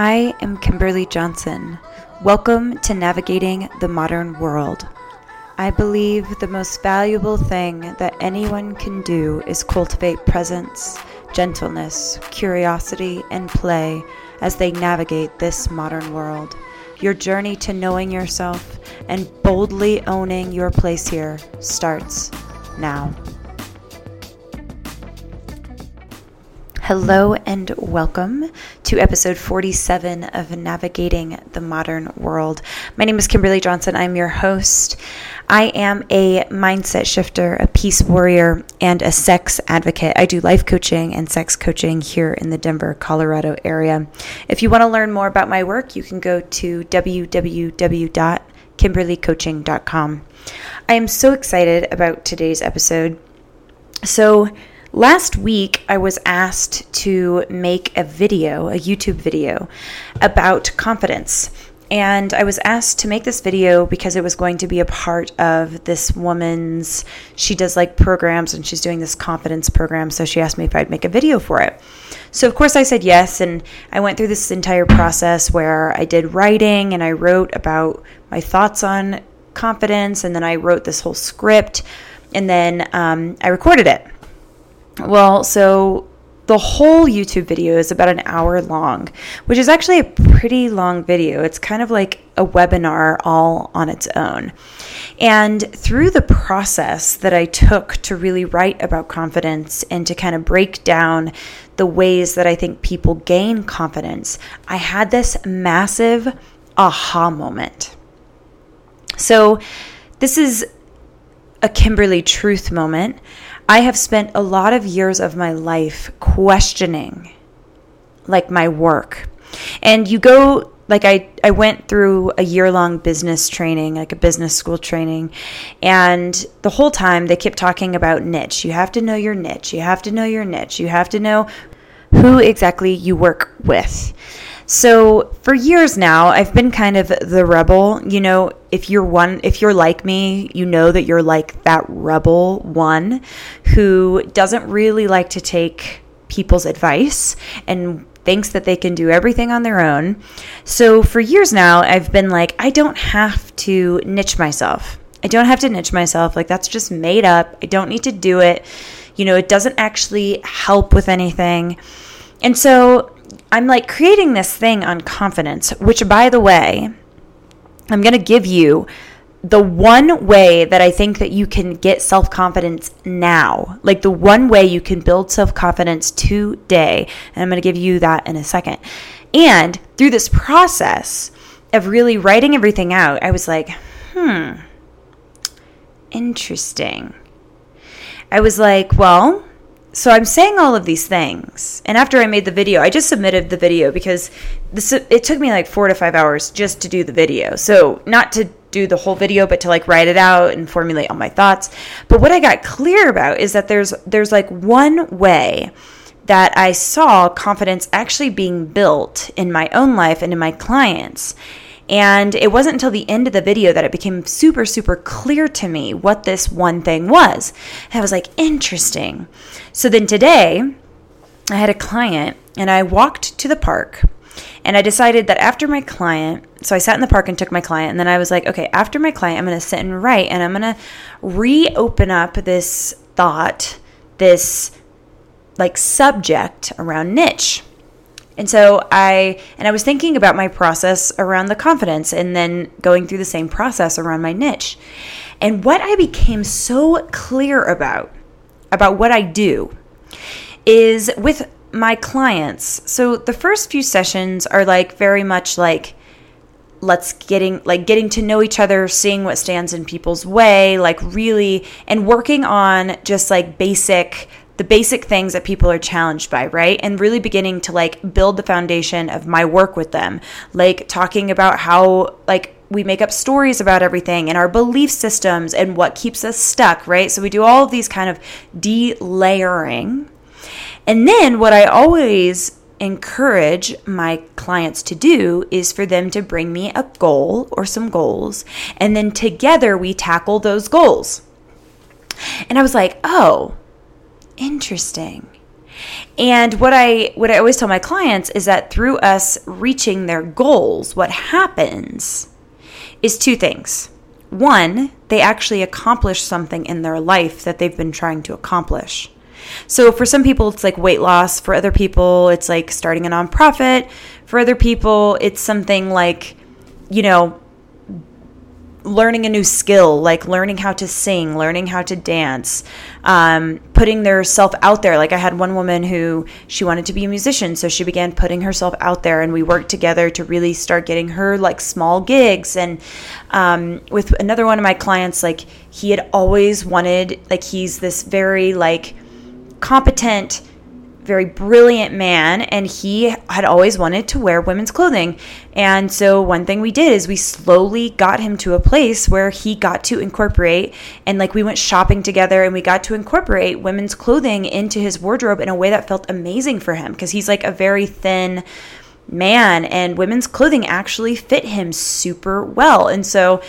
I am Kimberly Johnson. Welcome to Navigating the Modern World. I believe the most valuable thing that anyone can do is cultivate presence, gentleness, curiosity, and play as they navigate this modern world. Your journey to knowing yourself and boldly owning your place here starts now. Hello and welcome to episode 47 of Navigating the Modern World. My name is Kimberly Johnson. I'm your host. I am a mindset shifter, a peace warrior, and a sex advocate. I do life coaching and sex coaching here in the Denver, Colorado area. If you want to learn more about my work, you can go to www.kimberlycoaching.com. I am so excited about today's episode. So, Last week, I was asked to make a video, a YouTube video, about confidence. And I was asked to make this video because it was going to be a part of this woman's, she does like programs and she's doing this confidence program. So she asked me if I'd make a video for it. So, of course, I said yes. And I went through this entire process where I did writing and I wrote about my thoughts on confidence. And then I wrote this whole script. And then um, I recorded it. Well, so the whole YouTube video is about an hour long, which is actually a pretty long video. It's kind of like a webinar all on its own. And through the process that I took to really write about confidence and to kind of break down the ways that I think people gain confidence, I had this massive aha moment. So, this is a Kimberly truth moment. I have spent a lot of years of my life questioning like my work. And you go like I, I went through a year long business training, like a business school training, and the whole time they kept talking about niche. You have to know your niche. You have to know your niche. You have to know who exactly you work with. So for years now, I've been kind of the rebel. You know, if you're one, if you're like me, you know that you're like that rebel one who doesn't really like to take people's advice and thinks that they can do everything on their own. So for years now, I've been like, I don't have to niche myself. I don't have to niche myself. Like, that's just made up. I don't need to do it. You know, it doesn't actually help with anything. And so I'm like creating this thing on confidence, which, by the way, I'm going to give you the one way that I think that you can get self confidence now, like the one way you can build self confidence today. And I'm going to give you that in a second. And through this process of really writing everything out, I was like, hmm, interesting. I was like, well, so I'm saying all of these things, and after I made the video, I just submitted the video because this it took me like four to five hours just to do the video. So not to do the whole video, but to like write it out and formulate all my thoughts. But what I got clear about is that there's there's like one way that I saw confidence actually being built in my own life and in my clients. And it wasn't until the end of the video that it became super, super clear to me what this one thing was. And I was like, interesting. So then today, I had a client and I walked to the park and I decided that after my client, so I sat in the park and took my client, and then I was like, okay, after my client, I'm going to sit and write and I'm going to reopen up this thought, this like subject around niche. And so I and I was thinking about my process around the confidence and then going through the same process around my niche. And what I became so clear about about what I do is with my clients. So the first few sessions are like very much like let's getting like getting to know each other, seeing what stands in people's way, like really and working on just like basic the basic things that people are challenged by, right? And really beginning to like build the foundation of my work with them, like talking about how like we make up stories about everything and our belief systems and what keeps us stuck, right? So we do all of these kind of delayering. And then what I always encourage my clients to do is for them to bring me a goal or some goals, and then together we tackle those goals. And I was like, oh, Interesting. And what I what I always tell my clients is that through us reaching their goals, what happens is two things. One, they actually accomplish something in their life that they've been trying to accomplish. So for some people, it's like weight loss. For other people, it's like starting a nonprofit. For other people, it's something like, you know, learning a new skill, like learning how to sing, learning how to dance, um, putting their self out there. Like I had one woman who she wanted to be a musician, so she began putting herself out there, and we worked together to really start getting her like small gigs. And um, with another one of my clients, like he had always wanted, like he's this very like competent very brilliant man and he had always wanted to wear women's clothing. And so one thing we did is we slowly got him to a place where he got to incorporate and like we went shopping together and we got to incorporate women's clothing into his wardrobe in a way that felt amazing for him because he's like a very thin man and women's clothing actually fit him super well. And so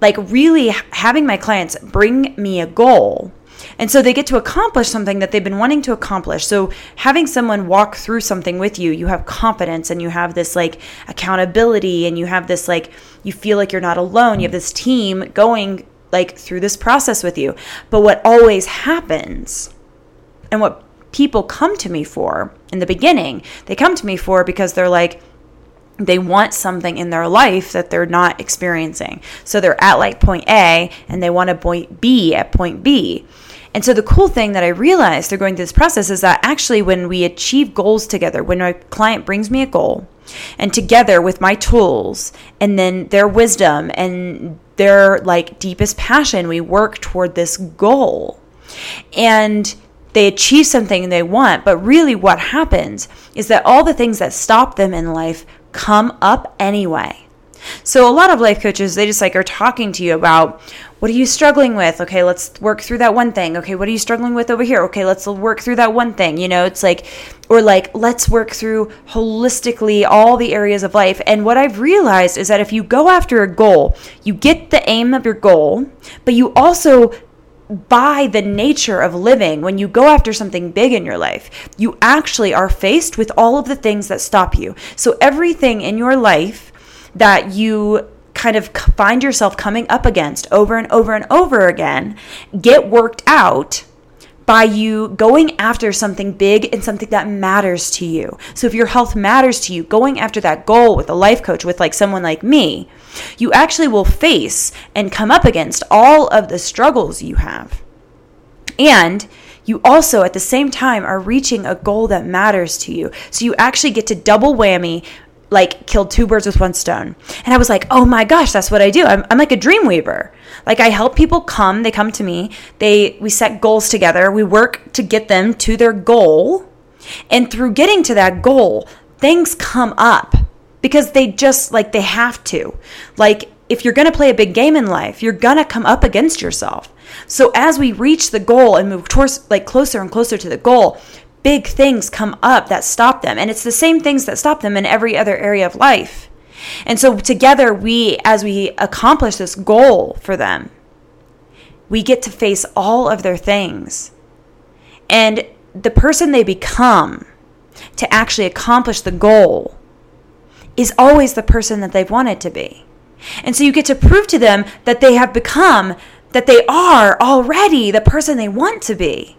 like really having my clients bring me a goal and so they get to accomplish something that they've been wanting to accomplish. So having someone walk through something with you, you have confidence and you have this like accountability and you have this like, you feel like you're not alone. You have this team going like through this process with you. But what always happens and what people come to me for in the beginning, they come to me for because they're like, they want something in their life that they're not experiencing. So they're at like point A and they want to point B at point B. And so the cool thing that I realized through going through this process is that actually when we achieve goals together, when a client brings me a goal, and together with my tools and then their wisdom and their like deepest passion, we work toward this goal. And they achieve something they want, but really what happens is that all the things that stop them in life come up anyway. So a lot of life coaches, they just like are talking to you about what are you struggling with? Okay, let's work through that one thing. Okay, what are you struggling with over here? Okay, let's work through that one thing. You know, it's like, or like, let's work through holistically all the areas of life. And what I've realized is that if you go after a goal, you get the aim of your goal, but you also by the nature of living, when you go after something big in your life, you actually are faced with all of the things that stop you. So, everything in your life that you kind of find yourself coming up against over and over and over again get worked out by you going after something big and something that matters to you. So if your health matters to you, going after that goal with a life coach, with like someone like me, you actually will face and come up against all of the struggles you have. And you also at the same time are reaching a goal that matters to you. So you actually get to double whammy like killed two birds with one stone. And I was like, oh my gosh, that's what I do. I'm, I'm like a dream weaver. Like I help people come, they come to me, they we set goals together, we work to get them to their goal. And through getting to that goal, things come up because they just like they have to. Like if you're going to play a big game in life, you're going to come up against yourself. So as we reach the goal and move towards like closer and closer to the goal, big things come up that stop them. And it's the same things that stop them in every other area of life. And so together we as we accomplish this goal for them, we get to face all of their things. And the person they become to actually accomplish the goal is always the person that they've wanted to be. And so you get to prove to them that they have become, that they are already the person they want to be.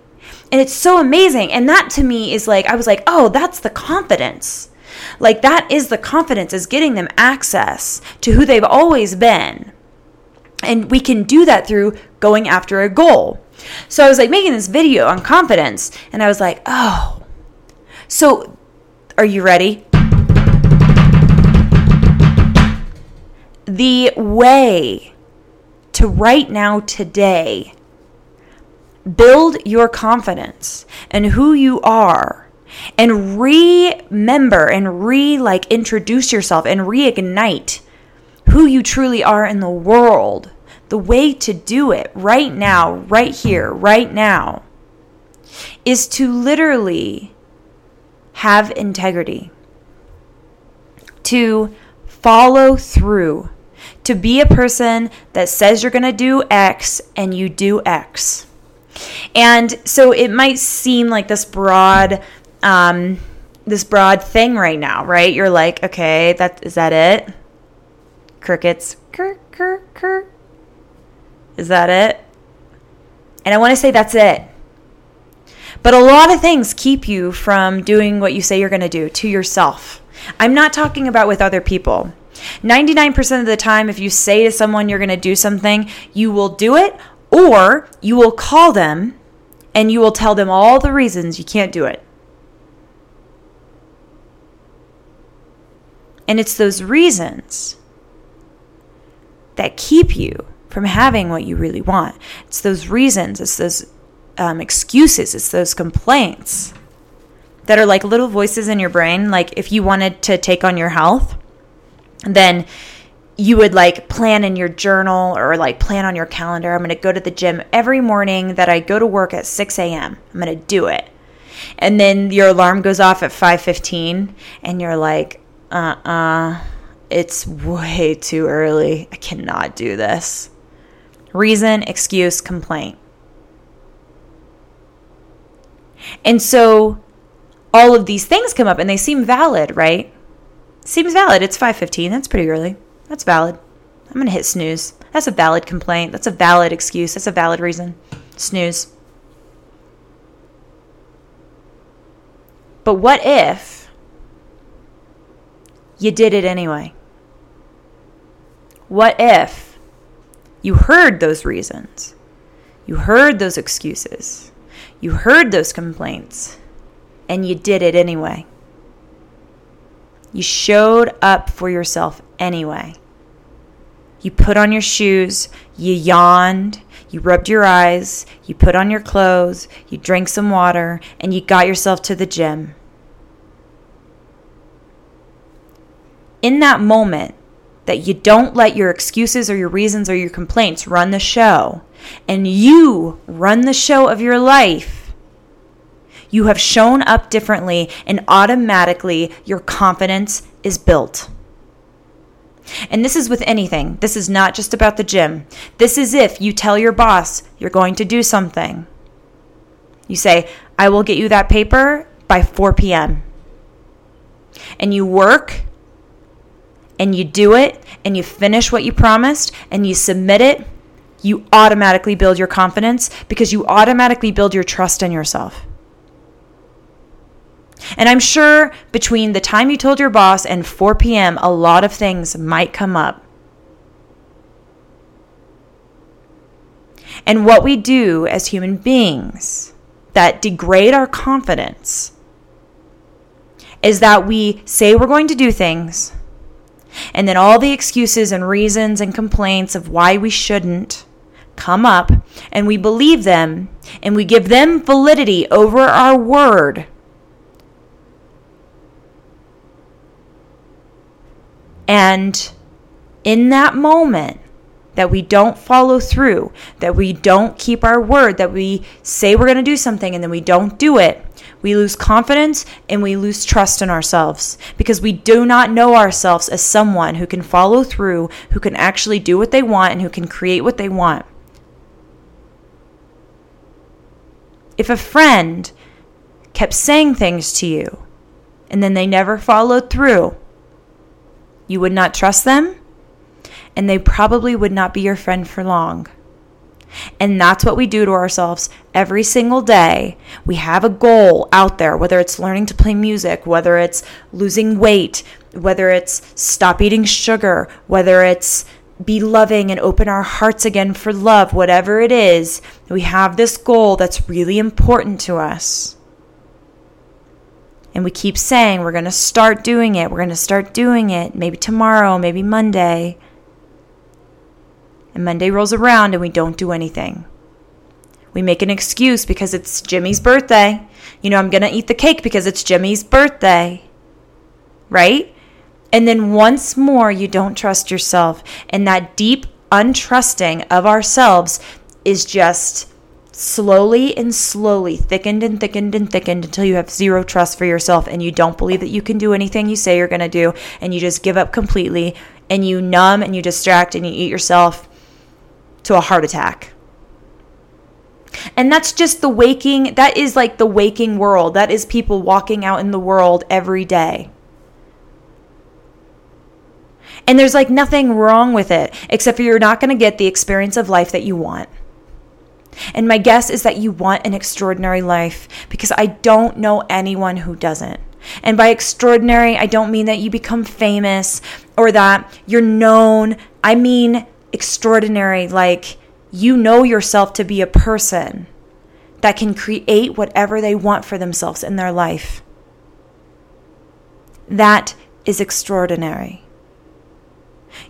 And it's so amazing. And that to me is like, I was like, oh, that's the confidence. Like, that is the confidence, is getting them access to who they've always been. And we can do that through going after a goal. So I was like making this video on confidence, and I was like, oh, so are you ready? The way to right now, today, build your confidence and who you are and remember and re like introduce yourself and reignite who you truly are in the world. The way to do it right now right here right now is to literally have integrity to follow through to be a person that says you're going to do x and you do x And so it might seem like this broad, um, this broad thing right now, right? You're like, okay, that is that it? Crickets. Is that it? And I want to say that's it. But a lot of things keep you from doing what you say you're going to do to yourself. I'm not talking about with other people. 99% of the time, if you say to someone you're going to do something, you will do it, or you will call them and you will tell them all the reasons you can't do it. And it's those reasons that keep you from having what you really want. It's those reasons, it's those um, excuses, it's those complaints that are like little voices in your brain. Like if you wanted to take on your health, then you would like plan in your journal or like plan on your calendar. I'm going to go to the gym every morning that I go to work at 6 a.m. I'm going to do it. And then your alarm goes off at 5:15 and you're like, "Uh-uh, it's way too early. I cannot do this." Reason, excuse, complaint. And so all of these things come up and they seem valid, right? Seems valid. It's 5:15. That's pretty early. That's valid. I'm going to hit snooze. That's a valid complaint. That's a valid excuse. That's a valid reason. Snooze. But what if you did it anyway? What if you heard those reasons? You heard those excuses. You heard those complaints and you did it anyway. You showed up for yourself anyway. You put on your shoes, you yawned, you rubbed your eyes, you put on your clothes, you drank some water, and you got yourself to the gym. In that moment, that you don't let your excuses or your reasons or your complaints run the show, and you run the show of your life you have shown up differently, and automatically your confidence is built. And this is with anything. This is not just about the gym. This is if you tell your boss you're going to do something. You say, I will get you that paper by 4 p.m. And you work and you do it and you finish what you promised and you submit it, you automatically build your confidence because you automatically build your trust in yourself. And I'm sure between the time you told your boss and 4 p.m., a lot of things might come up. And what we do as human beings that degrade our confidence is that we say we're going to do things, and then all the excuses and reasons and complaints of why we shouldn't come up, and we believe them, and we give them validity over our word And in that moment, that we don't follow through, that we don't keep our word, that we say we're going to do something and then we don't do it, we lose confidence and we lose trust in ourselves because we do not know ourselves as someone who can follow through, who can actually do what they want, and who can create what they want. If a friend kept saying things to you and then they never followed through, you would not trust them, and they probably would not be your friend for long. And that's what we do to ourselves every single day. We have a goal out there, whether it's learning to play music, whether it's losing weight, whether it's stop eating sugar, whether it's be loving and open our hearts again for love, whatever it is. We have this goal that's really important to us. And we keep saying we're going to start doing it. We're going to start doing it. Maybe tomorrow, maybe Monday. And Monday rolls around and we don't do anything. We make an excuse because it's Jimmy's birthday. You know, I'm going to eat the cake because it's Jimmy's birthday. Right? And then once more, you don't trust yourself. And that deep untrusting of ourselves is just slowly and slowly thickened and thickened and thickened until you have zero trust for yourself and you don't believe that you can do anything you say you're going to do and you just give up completely and you numb and you distract and you eat yourself to a heart attack. And that's just the waking, that is like the waking world. That is people walking out in the world every day. And there's like nothing wrong with it, except for you're not going to get the experience of life that you want. And my guess is that you want an extraordinary life because I don't know anyone who doesn't. And by extraordinary, I don't mean that you become famous or that you're known. I mean extraordinary, like you know yourself to be a person that can create whatever they want for themselves in their life. That is extraordinary.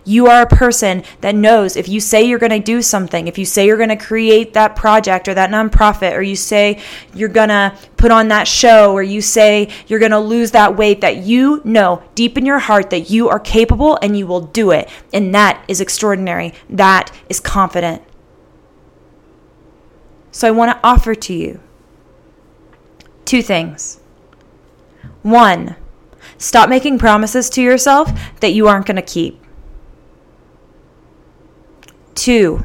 You are a person that knows if you say you're going to do something, if you say you're going to create that project or that nonprofit, or you say you're going to put on that show, or you say you're going to lose that weight, that you know deep in your heart that you are capable and you will do it. And that is extraordinary. That is confident. So I want to offer to you two things. One, stop making promises to yourself that you aren't going to keep. Two,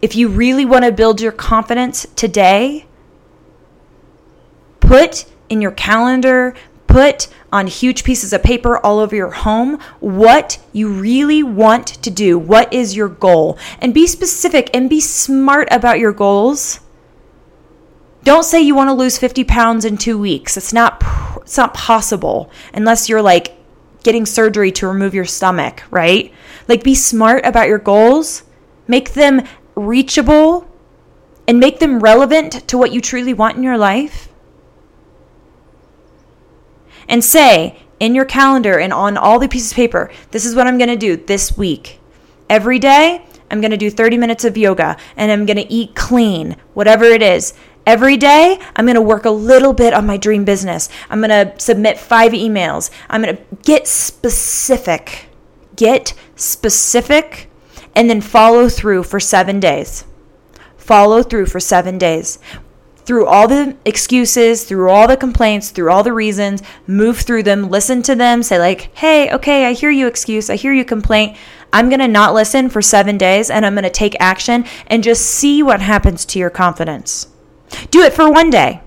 if you really want to build your confidence today, put in your calendar, put on huge pieces of paper all over your home what you really want to do. What is your goal? And be specific and be smart about your goals. Don't say you want to lose 50 pounds in 2 weeks. It's not it's not possible unless you're like getting surgery to remove your stomach, right? Like be smart about your goals make them reachable, and make them relevant to what you truly want in your life? And say in your calendar and on all the pieces of paper, this is what I'm going to do this week. Every day, I'm going to do 30 minutes of yoga and I'm going to eat clean, whatever it is. Every day, I'm going to work a little bit on my dream business. I'm going to submit five emails. I'm going to get specific. Get specific and then follow through for seven days. Follow through for seven days. Through all the excuses, through all the complaints, through all the reasons, move through them, listen to them, say, like, hey, okay, I hear you, excuse, I hear you, complaint. I'm to not listen for seven days and I'm to take action and just see what happens to your confidence. Do it for one day.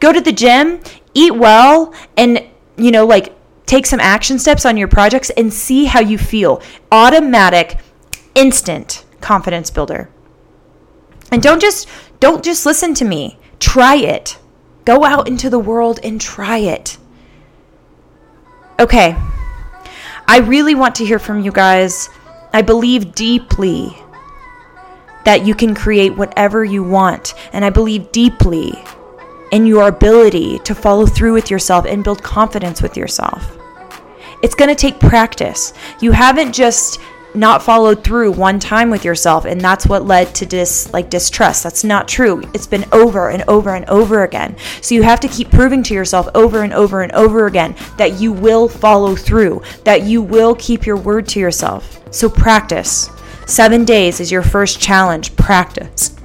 Go to the gym, eat well, and, you know, like, take some action steps on your projects and see how you feel. Automatic instant confidence builder. And don't just don't just listen to me. Try it. Go out into the world and try it. Okay. I really want to hear from you guys. I believe deeply that you can create whatever you want, and I believe deeply in your ability to follow through with yourself and build confidence with yourself. It's going to take practice. You haven't just not followed through one time with yourself and that's what led to dis like distrust. That's not true. It's been over and over and over again. So you have to keep proving to yourself over and over and over again that you will follow through that you will keep your word to yourself. So practice. 7 days is your first challenge. Practice.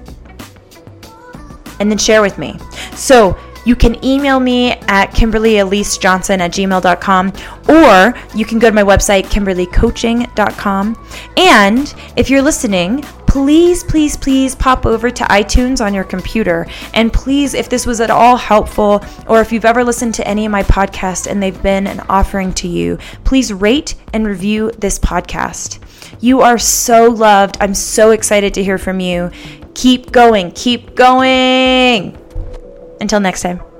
And then share with me. So you can email me at kimberlyelisejohnson at gmail.com or you can go to my website, kimberlycoaching.com. And if you're listening, please, please, please pop over to iTunes on your computer. And please, if this was at all helpful, or if you've ever listened to any of my podcasts and they've been an offering to you, please rate and review this podcast. You are so loved. I'm so excited to hear from you. Keep going. Keep going. Until next time.